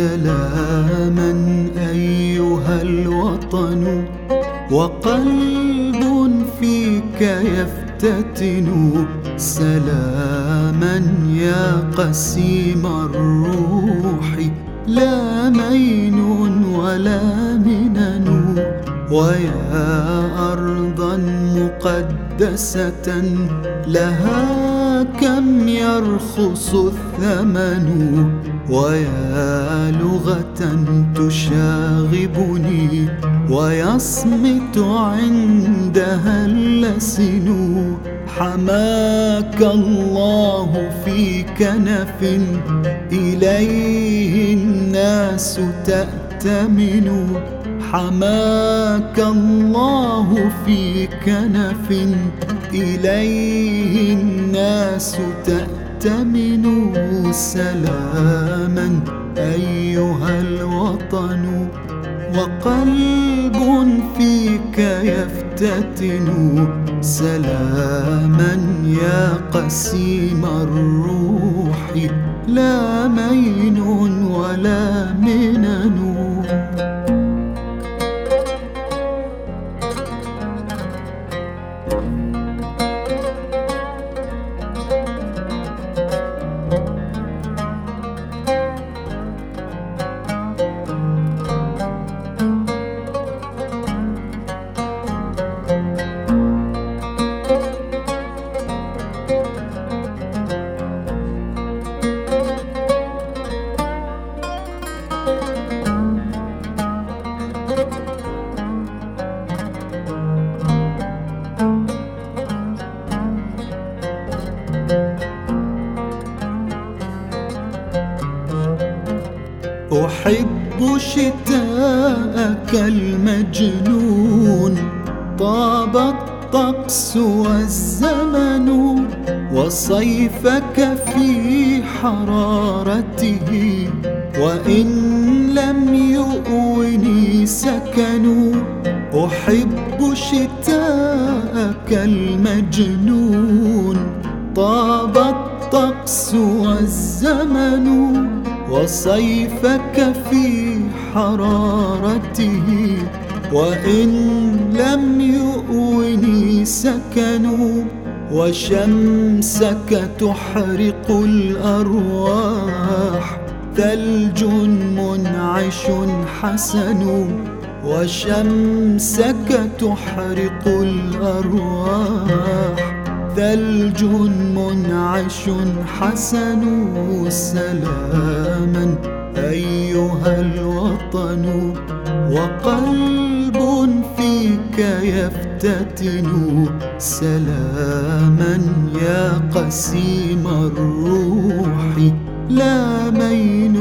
سلاما أيها الوطن وقلب فيك يفتتن سلاما يا قسيم الروح لا مين ولا منن. ويا أرضا مقدسة لها كم يرخص الثمن؟ ويا لغة تشاغبني ويصمت عندها اللسن. حماك الله في كنف إليه الناس تأتمن. حماك الله في كنف إليه الناس تأتمن سلاما أيها الوطن وقلب فيك يفتتن سلاما يا قسيم الروح لا مين ولا منن المجنون. طاب الطقس والزمن وصيفك في حرارته وإن لم يؤوني سكن أحب شتاءك المجنون. طاب الطقس والزمن وصيفك في حرارته وإن لم يؤوني سكن وشمسك تحرق الأرواح. ثلج منعش حسن وشمسك تحرق الأرواح. ثلج منعش حسن سلاما. أيها الوطن وقلب فيك يفتتن سلاما. يا قسيم الروح لا مين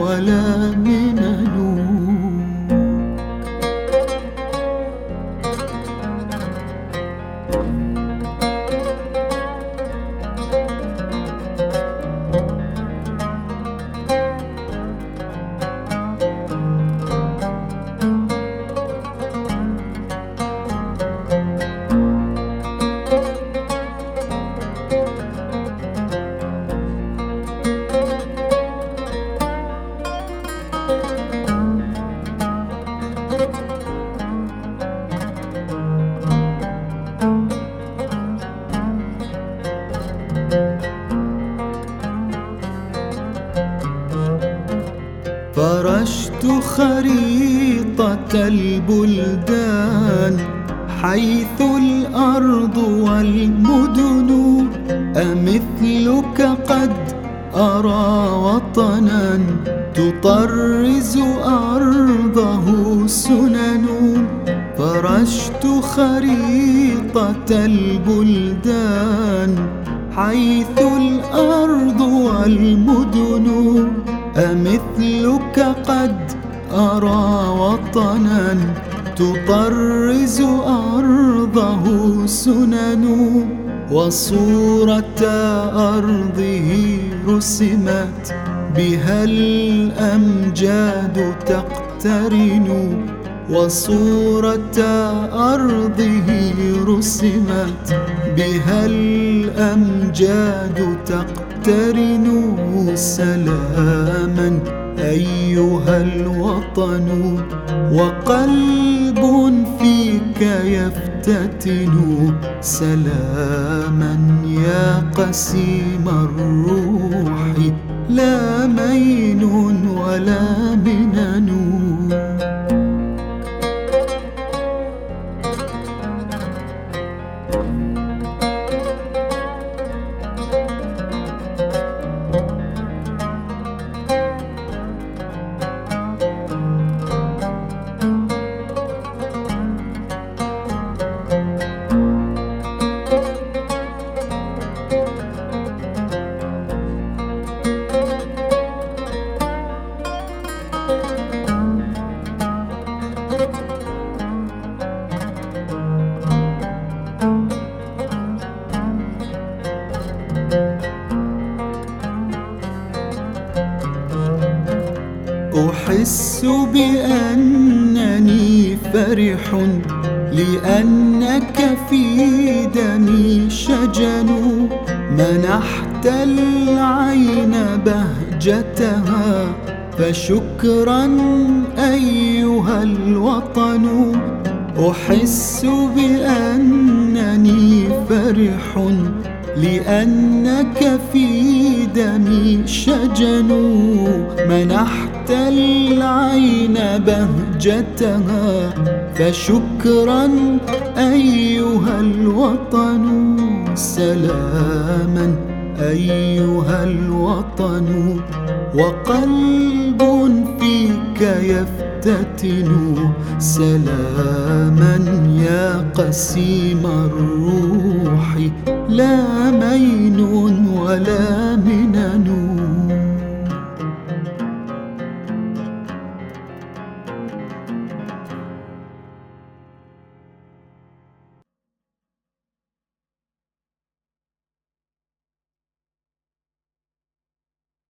ولا منن. خريطة البلدان حيث الأرض والمدن أمثلك قد أرى وطنا تطرز أرضه سنن. فرشت خريطة البلدان حيث الأرض والمدن أمثلك قد أرى وطنا تطرز أرضه سنن وصورة أرضه رسمت بها الأمجاد تقترن وصورة أرضه رسمت بها الأمجاد تقترن سلاما أيها الوطن وقلب فيك يفتتن سلاما يا قسيم الروح لا مين ولا أحس بأنني فرح لأنك في دمي شجن منحت العين بهجتها فشكرا أيها الوطن أحس بأنني فرح لأنك في دمي شجن منحت العين بهجتها فشكرا أيها الوطن سلاما أيها الوطن وقلب فيك يفتتن سلاما يا قسيم الروح لا مين ولا منن